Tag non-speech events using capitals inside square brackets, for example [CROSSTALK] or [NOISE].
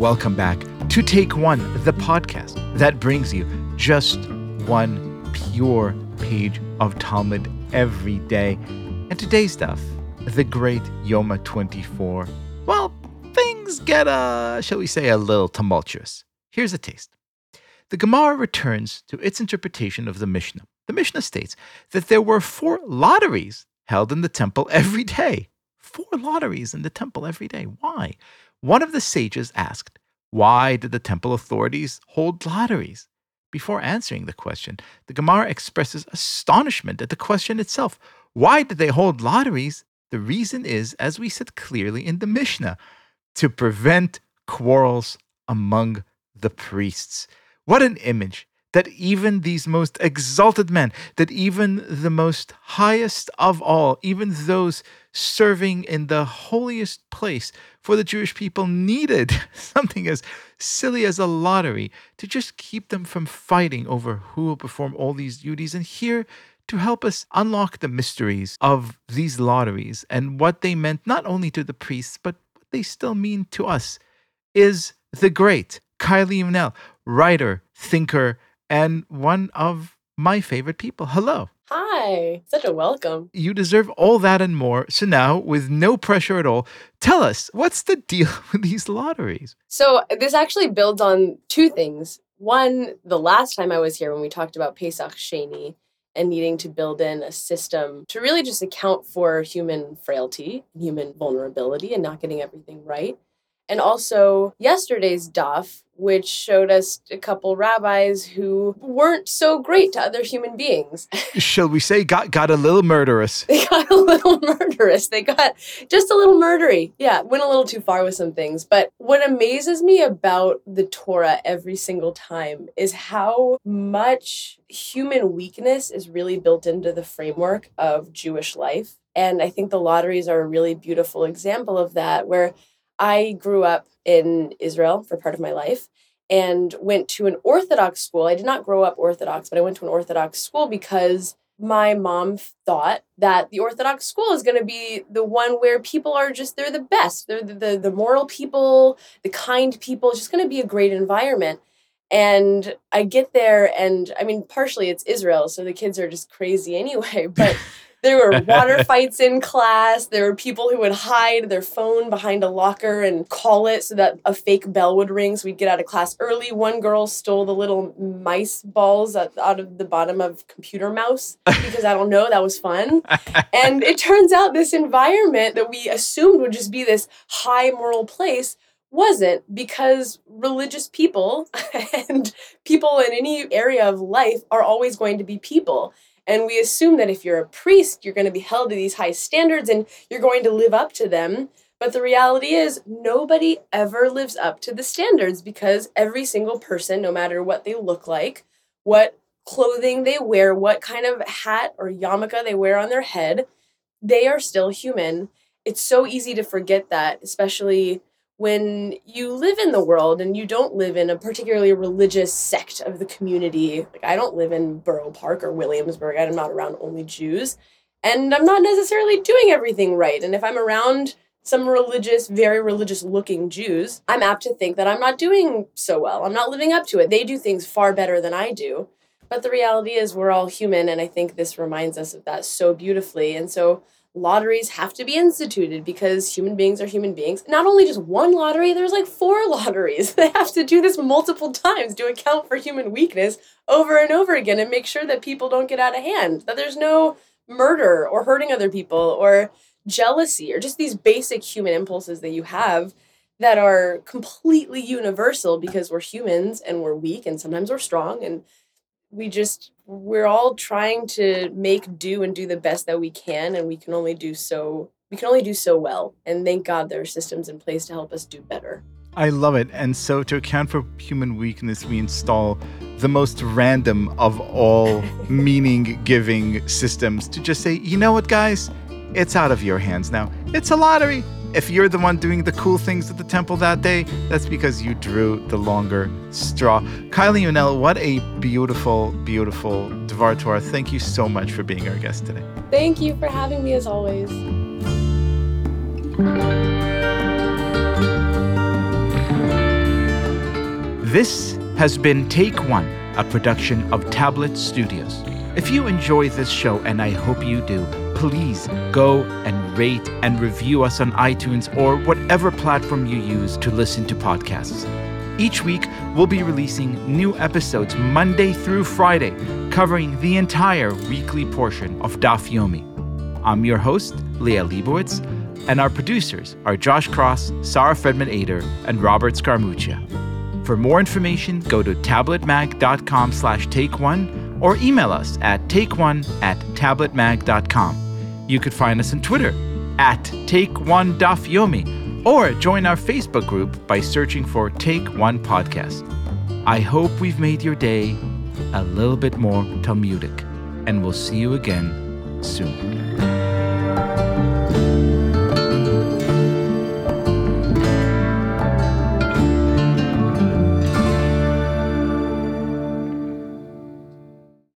welcome back to Take One, the podcast that brings you just one pure page of Talmud every day. And today's stuff, the great Yoma 24. Well, things get, uh, shall we say, a little tumultuous. Here's a taste. The Gemara returns to its interpretation of the Mishnah. The Mishnah states that there were four lotteries held in the temple every day. Four lotteries in the temple every day. Why? One of the sages asked, Why did the temple authorities hold lotteries? Before answering the question, the Gemara expresses astonishment at the question itself. Why did they hold lotteries? The reason is, as we said clearly in the Mishnah, to prevent quarrels among the priests. What an image that even these most exalted men, that even the most highest of all, even those serving in the holiest place for the Jewish people, needed [LAUGHS] something as silly as a lottery to just keep them from fighting over who will perform all these duties. And here, to help us unlock the mysteries of these lotteries and what they meant not only to the priests, but what they still mean to us, is the great Kylie Munel, writer, thinker, and one of my favorite people. Hello. Hi, such a welcome. You deserve all that and more. So now, with no pressure at all, tell us what's the deal [LAUGHS] with these lotteries? So, this actually builds on two things. One, the last time I was here when we talked about Pesach Sheni and needing to build in a system to really just account for human frailty, human vulnerability, and not getting everything right. And also yesterday's daf, which showed us a couple rabbis who weren't so great to other human beings. [LAUGHS] Shall we say got got a little murderous? they got a little [LAUGHS] murderous. They got just a little murdery. Yeah, went a little too far with some things. But what amazes me about the Torah every single time is how much human weakness is really built into the framework of Jewish life. And I think the lotteries are a really beautiful example of that, where I grew up in Israel for part of my life and went to an Orthodox school. I did not grow up Orthodox, but I went to an Orthodox school because my mom thought that the Orthodox school is going to be the one where people are just, they're the best. They're the, the, the moral people, the kind people. It's just going to be a great environment. And I get there, and I mean, partially it's Israel, so the kids are just crazy [LAUGHS] anyway. But there were water [LAUGHS] fights in class. There were people who would hide their phone behind a locker and call it so that a fake bell would ring so we'd get out of class early. One girl stole the little mice balls out of the bottom of computer mouse because I don't know, that was fun. and it turns out this environment that we assumed would just be this high moral place wasn't because religious people [LAUGHS] and people in any area of life are always going to be people. And we assume that if you're a priest, you're going to be held to these high standards and you're going to live up to them. But the reality is, nobody ever lives up to the standards because every single person, no matter what they look like, what clothing they wear, what kind of hat or yarmulke they wear on their head, they are still human. It's so easy to forget that, especially when you live in the world and you don't live in a particularly religious sect of the community, like I don't live in Borough Park or Williamsburg, I'm not around only Jews, and I'm not necessarily doing everything right. And if I'm around some religious, very religious looking Jews, I'm apt to think that I'm not doing so well. I'm not living up to it. They do things far better than I do. But the reality is, we're all human, and I think this reminds us of that so beautifully. And so, lotteries have to be instituted because human beings are human beings. Not only just one lottery, there's like four [LAUGHS] lotteries. They have to do this multiple times to account for human weakness over and over again and make sure that people don't get out of hand, that there's no murder or hurting other people or jealousy or just these basic human impulses that you have that are completely universal because we're humans and we're weak and sometimes we're strong and we just we're all trying to make do and do the best that we can and we can only do so we can only do so well. And thank god there are systems in place to help us do better. I love it. And so to account for human weakness we install the most random of all [LAUGHS] meaning giving systems to just say you know what guys? It's out of your hands now. It's a lottery if you're the one doing the cool things at the temple that day, that's because you drew the longer straw. Kylie Munel, what a beautiful, beautiful Dvar Torah. Thank you so much for being our guest today. Thank you for having me as always. This has been Take One, a production of Tablet Studios. If you enjoy this show, and I hope you do, please go and rate and review us on iTunes or whatever platform you use to listen to podcasts. Each week, we'll be releasing new episodes Monday through Friday, covering the entire weekly portion of Daf Yomi. I'm your host, Liel Leibovitz, and our producers are Josh Cross, Sara Fredman Aeder, and Robert Scaramuccia. For more information, go to tabletmag.com slash take one or email us at takeone at tabletmag.com. You could find us on Twitter at Take One Daf Yomi or join our Facebook group by searching for Take One Podcast. I hope we've made your day a little bit more Talmudic, and we'll see you again soon.